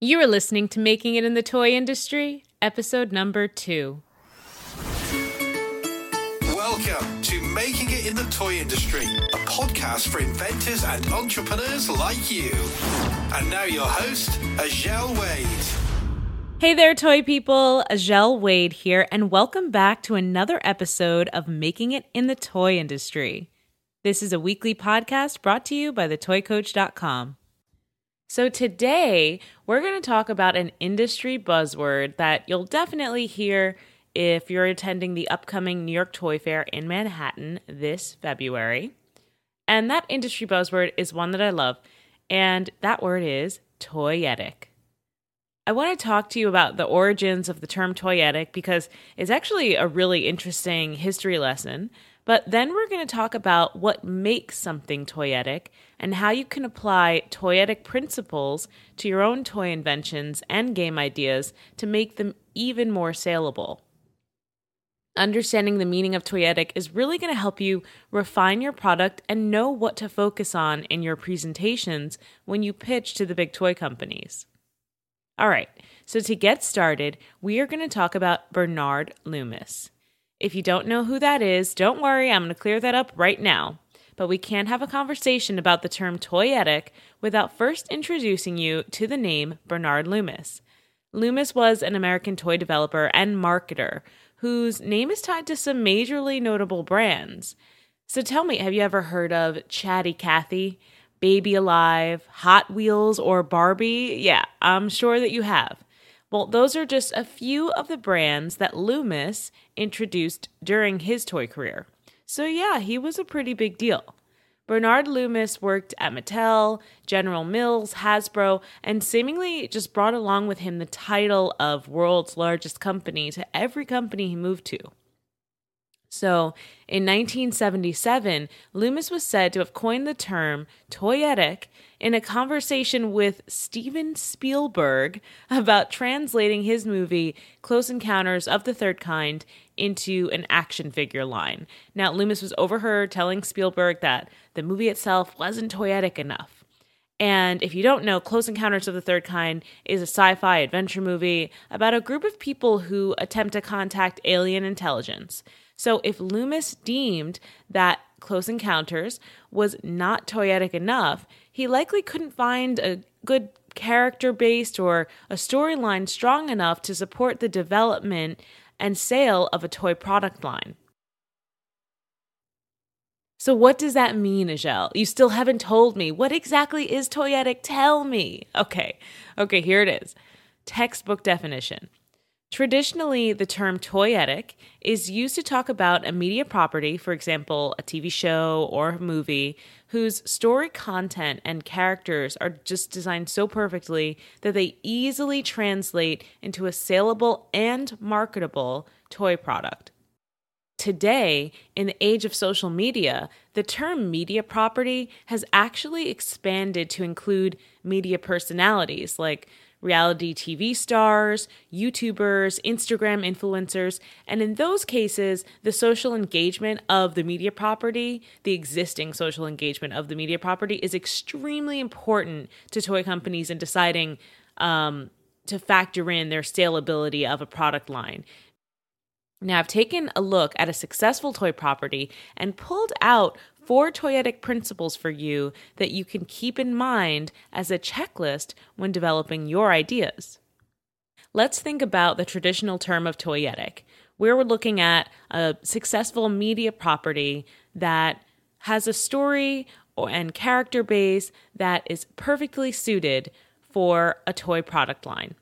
You are listening to Making It in the Toy Industry, episode number two. Welcome to Making It in the Toy Industry, a podcast for inventors and entrepreneurs like you. And now your host, Azhelle Wade. Hey there, toy people. Azhelle Wade here, and welcome back to another episode of Making It in the Toy Industry. This is a weekly podcast brought to you by thetoycoach.com. So, today we're going to talk about an industry buzzword that you'll definitely hear if you're attending the upcoming New York Toy Fair in Manhattan this February. And that industry buzzword is one that I love, and that word is toyetic. I want to talk to you about the origins of the term toyetic because it's actually a really interesting history lesson. But then we're going to talk about what makes something toyetic and how you can apply toyetic principles to your own toy inventions and game ideas to make them even more saleable. Understanding the meaning of toyetic is really going to help you refine your product and know what to focus on in your presentations when you pitch to the big toy companies. All right, so to get started, we are going to talk about Bernard Loomis. If you don't know who that is, don't worry, I'm going to clear that up right now. But we can't have a conversation about the term toyetic without first introducing you to the name Bernard Loomis. Loomis was an American toy developer and marketer whose name is tied to some majorly notable brands. So tell me, have you ever heard of Chatty Cathy, Baby Alive, Hot Wheels, or Barbie? Yeah, I'm sure that you have. Well, those are just a few of the brands that Loomis introduced during his toy career. So, yeah, he was a pretty big deal. Bernard Loomis worked at Mattel, General Mills, Hasbro, and seemingly just brought along with him the title of world's largest company to every company he moved to. So, in 1977, Loomis was said to have coined the term toyetic in a conversation with Steven Spielberg about translating his movie Close Encounters of the Third Kind into an action figure line. Now, Loomis was overheard telling Spielberg that the movie itself wasn't toyetic enough. And if you don't know, Close Encounters of the Third Kind is a sci fi adventure movie about a group of people who attempt to contact alien intelligence. So if Loomis deemed that Close Encounters was not toyetic enough, he likely couldn't find a good character based or a storyline strong enough to support the development and sale of a toy product line. So, what does that mean, Azhelle? You still haven't told me. What exactly is toyetic? Tell me. Okay, okay, here it is. Textbook definition Traditionally, the term toyetic is used to talk about a media property, for example, a TV show or a movie, whose story content and characters are just designed so perfectly that they easily translate into a saleable and marketable toy product. Today, in the age of social media, the term media property has actually expanded to include media personalities like reality TV stars, YouTubers, Instagram influencers, and in those cases, the social engagement of the media property, the existing social engagement of the media property, is extremely important to toy companies in deciding um, to factor in their saleability of a product line. Now, I've taken a look at a successful toy property and pulled out four toyetic principles for you that you can keep in mind as a checklist when developing your ideas. Let's think about the traditional term of toyetic, where we're looking at a successful media property that has a story and character base that is perfectly suited for a toy product line.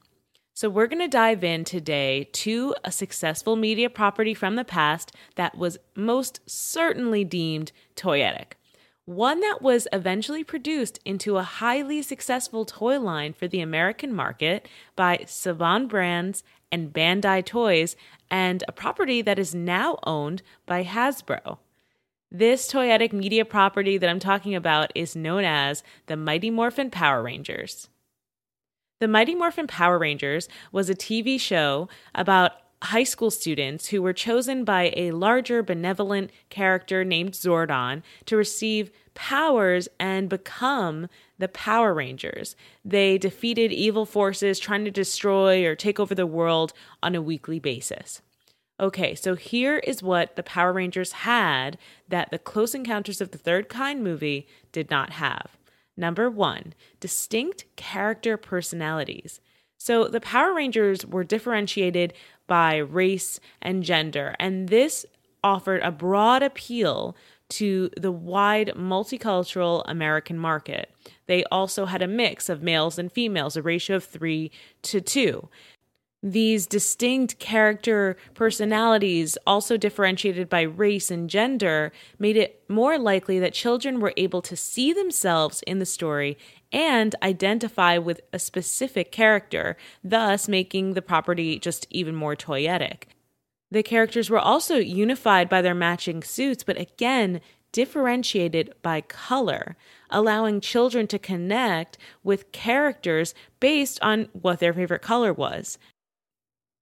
So, we're going to dive in today to a successful media property from the past that was most certainly deemed toyetic. One that was eventually produced into a highly successful toy line for the American market by Saban Brands and Bandai Toys, and a property that is now owned by Hasbro. This toyetic media property that I'm talking about is known as the Mighty Morphin Power Rangers. The Mighty Morphin Power Rangers was a TV show about high school students who were chosen by a larger benevolent character named Zordon to receive powers and become the Power Rangers. They defeated evil forces trying to destroy or take over the world on a weekly basis. Okay, so here is what the Power Rangers had that the Close Encounters of the Third Kind movie did not have. Number one, distinct character personalities. So the Power Rangers were differentiated by race and gender, and this offered a broad appeal to the wide multicultural American market. They also had a mix of males and females, a ratio of three to two. These distinct character personalities, also differentiated by race and gender, made it more likely that children were able to see themselves in the story and identify with a specific character, thus making the property just even more toyetic. The characters were also unified by their matching suits, but again, differentiated by color, allowing children to connect with characters based on what their favorite color was.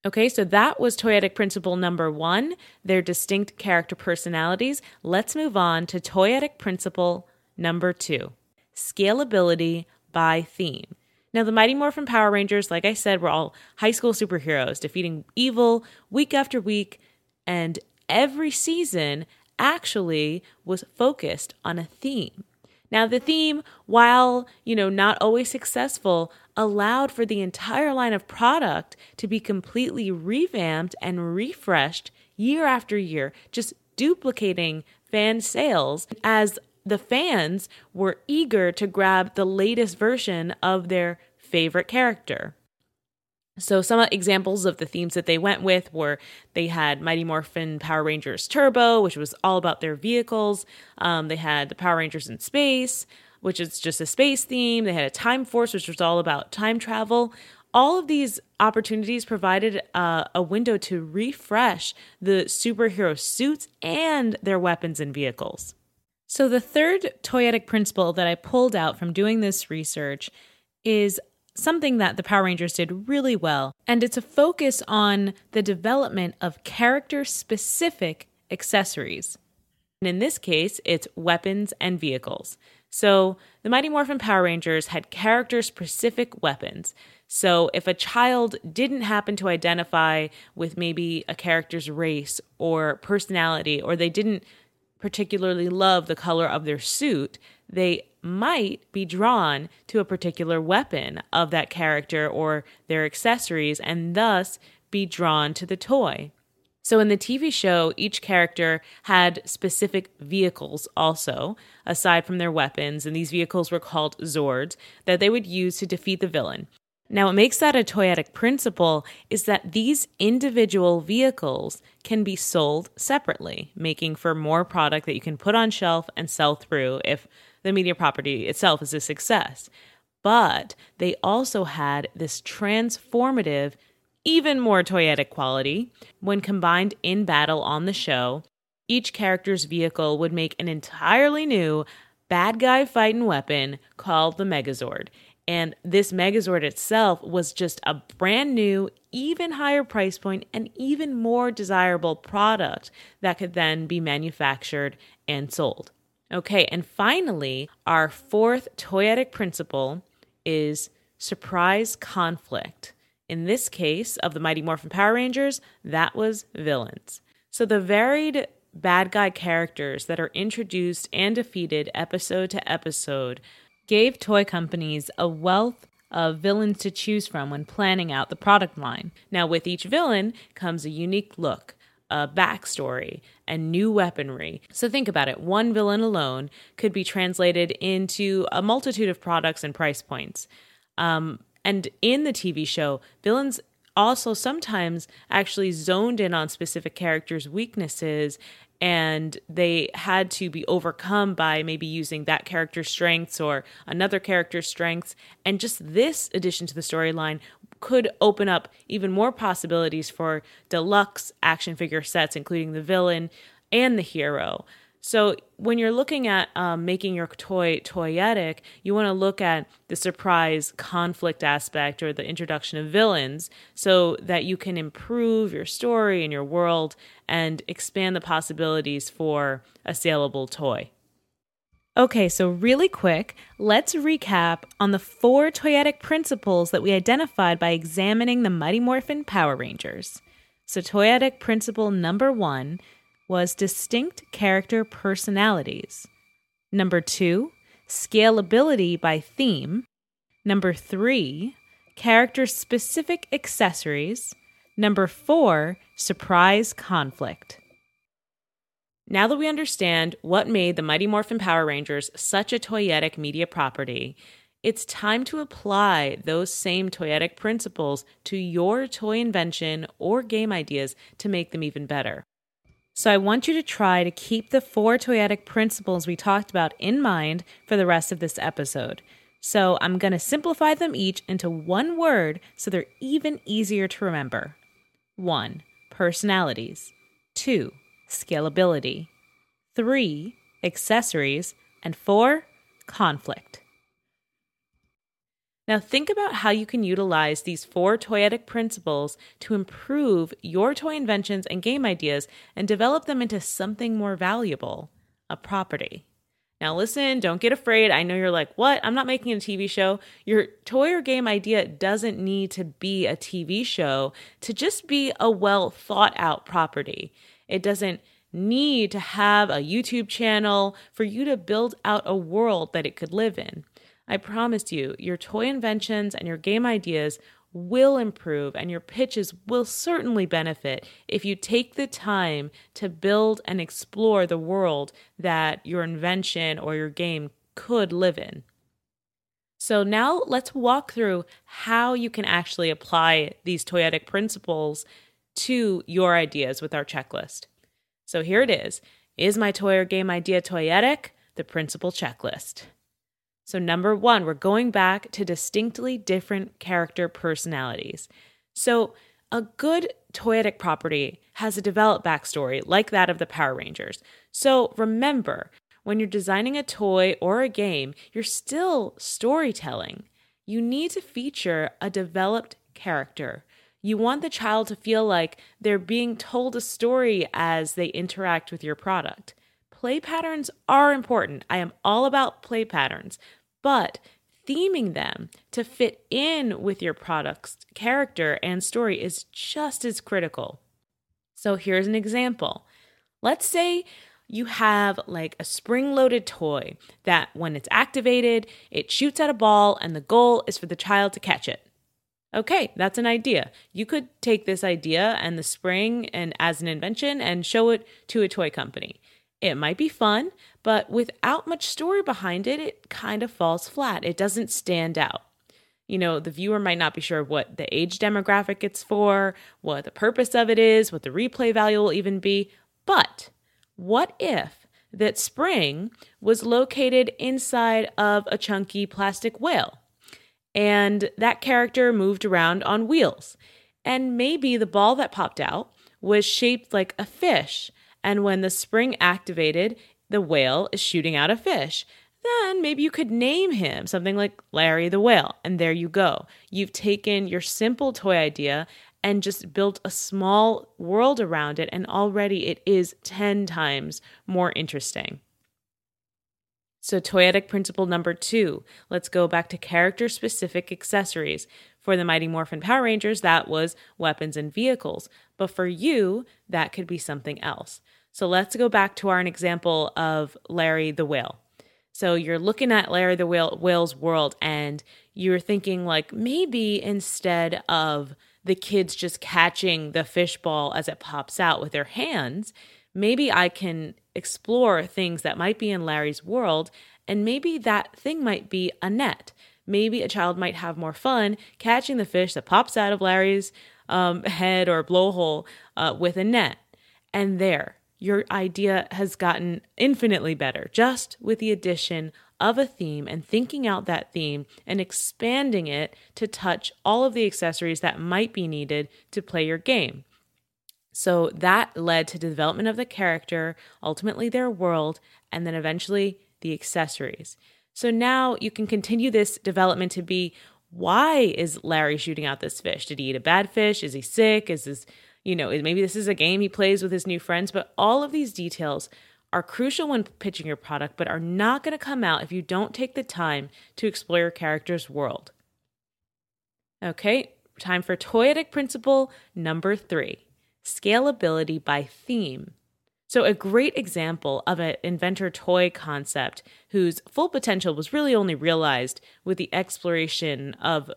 Okay, so that was toyetic principle number one, their distinct character personalities. Let's move on to toyetic principle number two scalability by theme. Now, the Mighty Morphin Power Rangers, like I said, were all high school superheroes defeating evil week after week, and every season actually was focused on a theme. Now, the theme, while, you know, not always successful, allowed for the entire line of product to be completely revamped and refreshed year after year, just duplicating fan sales as the fans were eager to grab the latest version of their favorite character. So, some examples of the themes that they went with were they had Mighty Morphin Power Rangers Turbo, which was all about their vehicles. Um, they had the Power Rangers in Space, which is just a space theme. They had a Time Force, which was all about time travel. All of these opportunities provided uh, a window to refresh the superhero suits and their weapons and vehicles. So, the third toyetic principle that I pulled out from doing this research is something that the Power Rangers did really well, and it's a focus on the development of character specific accessories. And in this case, it's weapons and vehicles. So the Mighty Morphin Power Rangers had character specific weapons. So if a child didn't happen to identify with maybe a character's race or personality, or they didn't particularly love the color of their suit, they might be drawn to a particular weapon of that character or their accessories and thus be drawn to the toy. So in the TV show, each character had specific vehicles also, aside from their weapons, and these vehicles were called Zords that they would use to defeat the villain. Now, what makes that a toyetic principle is that these individual vehicles can be sold separately, making for more product that you can put on shelf and sell through if the media property itself is a success. But they also had this transformative, even more toyetic quality. When combined in battle on the show, each character's vehicle would make an entirely new bad guy fighting weapon called the Megazord. And this Megazord itself was just a brand new, even higher price point, and even more desirable product that could then be manufactured and sold. Okay, and finally, our fourth toyetic principle is surprise conflict. In this case of the Mighty Morphin Power Rangers, that was villains. So the varied bad guy characters that are introduced and defeated episode to episode gave toy companies a wealth of villains to choose from when planning out the product line. Now, with each villain comes a unique look, a backstory, and new weaponry. So think about it one villain alone could be translated into a multitude of products and price points. Um, and in the TV show, villains also sometimes actually zoned in on specific characters' weaknesses and they had to be overcome by maybe using that character's strengths or another character's strengths. And just this addition to the storyline could open up even more possibilities for deluxe action figure sets, including the villain and the hero. So when you're looking at um, making your toy toyetic, you want to look at the surprise conflict aspect or the introduction of villains so that you can improve your story and your world and expand the possibilities for a saleable toy. Okay, so really quick, let's recap on the four toyetic principles that we identified by examining the Mighty Morphin Power Rangers. So, toyetic principle number one was distinct character personalities. Number two, scalability by theme. Number three, character specific accessories. Number four, surprise conflict. Now that we understand what made the Mighty Morphin Power Rangers such a toyetic media property, it's time to apply those same toyetic principles to your toy invention or game ideas to make them even better. So I want you to try to keep the four toyetic principles we talked about in mind for the rest of this episode. So I'm going to simplify them each into one word so they're even easier to remember. 1. Personalities. 2. Scalability. 3. Accessories. And 4. Conflict. Now, think about how you can utilize these four toyetic principles to improve your toy inventions and game ideas and develop them into something more valuable a property. Now, listen, don't get afraid. I know you're like, what? I'm not making a TV show. Your toy or game idea doesn't need to be a TV show to just be a well thought out property. It doesn't need to have a YouTube channel for you to build out a world that it could live in. I promise you, your toy inventions and your game ideas will improve and your pitches will certainly benefit if you take the time to build and explore the world that your invention or your game could live in. So, now let's walk through how you can actually apply these toyetic principles to your ideas with our checklist. So, here it is Is my toy or game idea toyetic? The principle checklist. So, number one, we're going back to distinctly different character personalities. So, a good toyetic property has a developed backstory like that of the Power Rangers. So, remember, when you're designing a toy or a game, you're still storytelling. You need to feature a developed character. You want the child to feel like they're being told a story as they interact with your product play patterns are important. I am all about play patterns, but theming them to fit in with your product's character and story is just as critical. So here's an example. Let's say you have like a spring loaded toy that when it's activated, it shoots at a ball and the goal is for the child to catch it. Okay, that's an idea. You could take this idea and the spring and as an invention and show it to a toy company. It might be fun, but without much story behind it, it kind of falls flat. It doesn't stand out. You know, the viewer might not be sure what the age demographic it's for, what the purpose of it is, what the replay value will even be. But what if that spring was located inside of a chunky plastic whale and that character moved around on wheels? And maybe the ball that popped out was shaped like a fish and when the spring activated, the whale is shooting out a fish. Then maybe you could name him something like Larry the Whale. And there you go. You've taken your simple toy idea and just built a small world around it, and already it is 10 times more interesting. So, toyetic principle number two let's go back to character specific accessories. For the Mighty Morphin Power Rangers, that was weapons and vehicles. But for you, that could be something else. So let's go back to our example of Larry the Whale. So you're looking at Larry the Whale, Whale's world and you're thinking, like, maybe instead of the kids just catching the fishball as it pops out with their hands, maybe I can explore things that might be in Larry's world. And maybe that thing might be a net maybe a child might have more fun catching the fish that pops out of Larry's um, head or blowhole uh, with a net. And there, your idea has gotten infinitely better just with the addition of a theme and thinking out that theme and expanding it to touch all of the accessories that might be needed to play your game. So that led to development of the character, ultimately their world, and then eventually the accessories. So now you can continue this development to be why is Larry shooting out this fish? Did he eat a bad fish? Is he sick? Is this, you know, maybe this is a game he plays with his new friends? But all of these details are crucial when pitching your product, but are not going to come out if you don't take the time to explore your character's world. Okay, time for toyetic principle number three scalability by theme. So, a great example of an inventor toy concept whose full potential was really only realized with the exploration of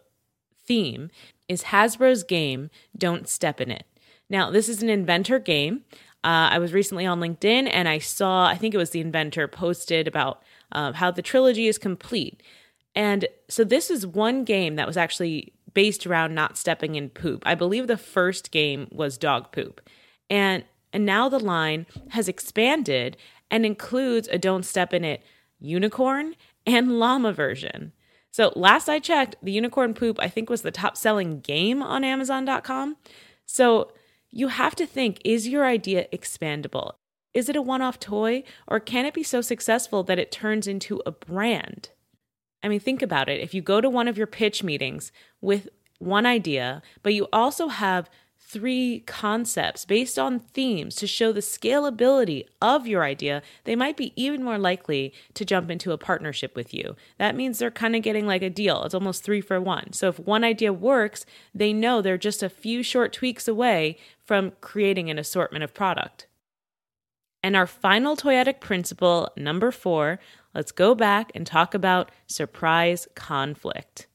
theme is Hasbro's game Don't Step in It. Now, this is an inventor game. Uh, I was recently on LinkedIn and I saw, I think it was the inventor posted about uh, how the trilogy is complete. And so, this is one game that was actually based around not stepping in poop. I believe the first game was dog poop. And and now the line has expanded and includes a don't step in it unicorn and llama version. So last I checked, the unicorn poop I think was the top selling game on amazon.com. So you have to think is your idea expandable? Is it a one off toy or can it be so successful that it turns into a brand? I mean, think about it. If you go to one of your pitch meetings with one idea, but you also have three concepts based on themes to show the scalability of your idea, they might be even more likely to jump into a partnership with you. That means they're kind of getting like a deal. It's almost three for one. So if one idea works, they know they're just a few short tweaks away from creating an assortment of product. And our final toyetic principle, number four, let's go back and talk about surprise conflict.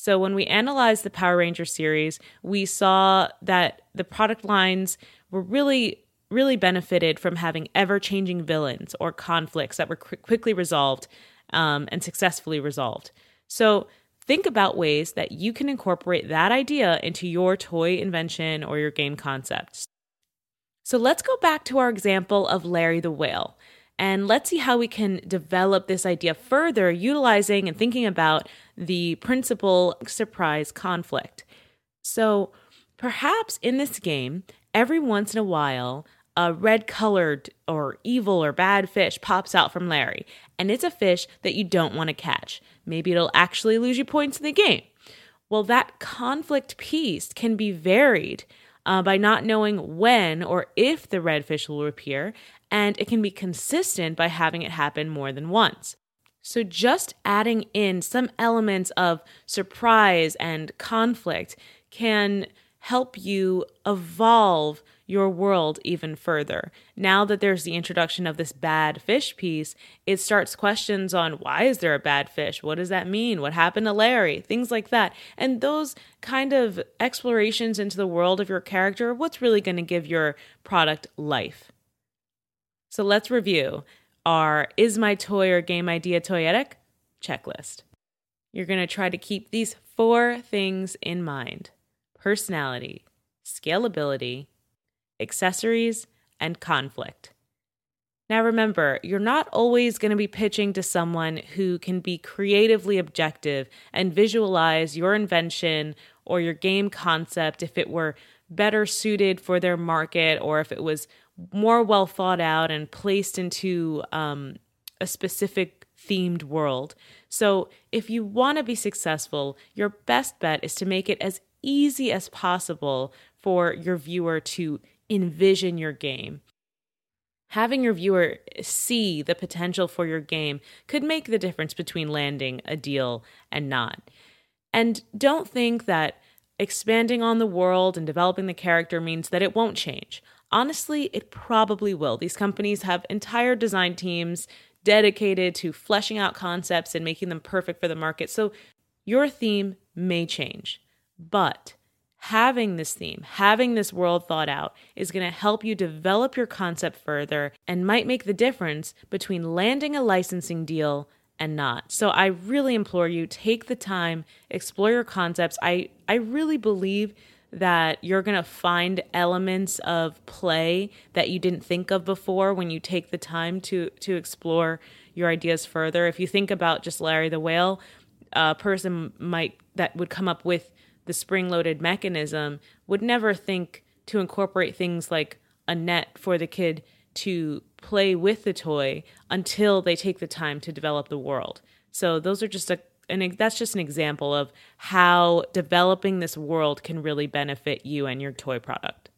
So, when we analyzed the Power Ranger series, we saw that the product lines were really, really benefited from having ever changing villains or conflicts that were qu- quickly resolved um, and successfully resolved. So, think about ways that you can incorporate that idea into your toy invention or your game concept. So, let's go back to our example of Larry the Whale. And let's see how we can develop this idea further, utilizing and thinking about the principle surprise conflict. So perhaps in this game, every once in a while, a red colored or evil or bad fish pops out from Larry, and it's a fish that you don't want to catch. Maybe it'll actually lose you points in the game. Well, that conflict piece can be varied uh, by not knowing when or if the red fish will appear, and it can be consistent by having it happen more than once. So, just adding in some elements of surprise and conflict can help you evolve your world even further. Now that there's the introduction of this bad fish piece, it starts questions on why is there a bad fish? What does that mean? What happened to Larry? Things like that. And those kind of explorations into the world of your character, what's really going to give your product life. So let's review our Is My Toy or Game Idea Toyetic checklist. You're going to try to keep these four things in mind personality, scalability, accessories, and conflict. Now, remember, you're not always going to be pitching to someone who can be creatively objective and visualize your invention or your game concept if it were better suited for their market or if it was more well thought out and placed into um, a specific themed world. So, if you want to be successful, your best bet is to make it as easy as possible for your viewer to envision your game. Having your viewer see the potential for your game could make the difference between landing a deal and not. And don't think that expanding on the world and developing the character means that it won't change. Honestly, it probably will. These companies have entire design teams dedicated to fleshing out concepts and making them perfect for the market. So your theme may change, but having this theme, having this world thought out is going to help you develop your concept further and might make the difference between landing a licensing deal and not. So I really implore you take the time, explore your concepts. I I really believe that you're going to find elements of play that you didn't think of before when you take the time to to explore your ideas further. If you think about just Larry the Whale, a person might that would come up with the spring-loaded mechanism would never think to incorporate things like a net for the kid to play with the toy until they take the time to develop the world. So those are just a and that's just an example of how developing this world can really benefit you and your toy product.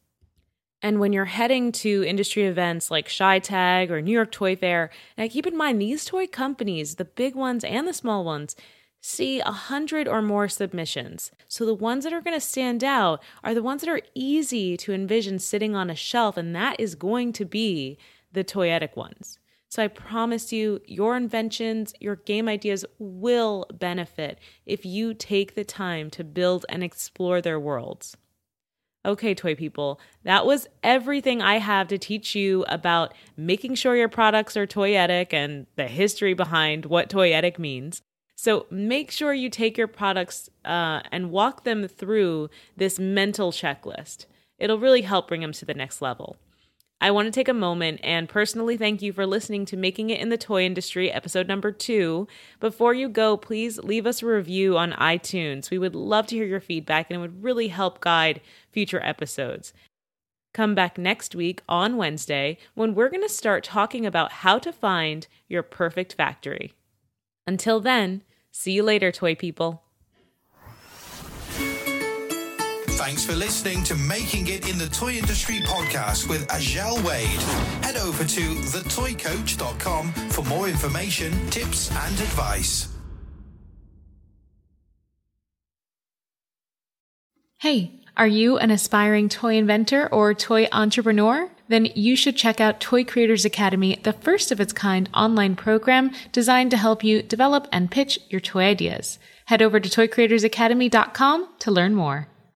And when you're heading to industry events like ChiTAG or New York Toy Fair, now keep in mind these toy companies, the big ones and the small ones, see a hundred or more submissions. So the ones that are going to stand out are the ones that are easy to envision sitting on a shelf, and that is going to be the toyetic ones. So I promise you, your inventions, your game ideas will benefit if you take the time to build and explore their worlds. Okay, toy people, that was everything I have to teach you about making sure your products are toyetic and the history behind what toyetic means. So make sure you take your products uh, and walk them through this mental checklist. It'll really help bring them to the next level. I want to take a moment and personally thank you for listening to Making It in the Toy Industry, episode number two. Before you go, please leave us a review on iTunes. We would love to hear your feedback and it would really help guide future episodes. Come back next week on Wednesday when we're going to start talking about how to find your perfect factory. Until then, See you later, toy people. Thanks for listening to Making It in the Toy Industry podcast with Azhelle Wade. Head over to thetoycoach.com for more information, tips, and advice. Hey, are you an aspiring toy inventor or toy entrepreneur? Then you should check out Toy Creators Academy, the first of its kind online program designed to help you develop and pitch your toy ideas. Head over to toycreatorsacademy.com to learn more.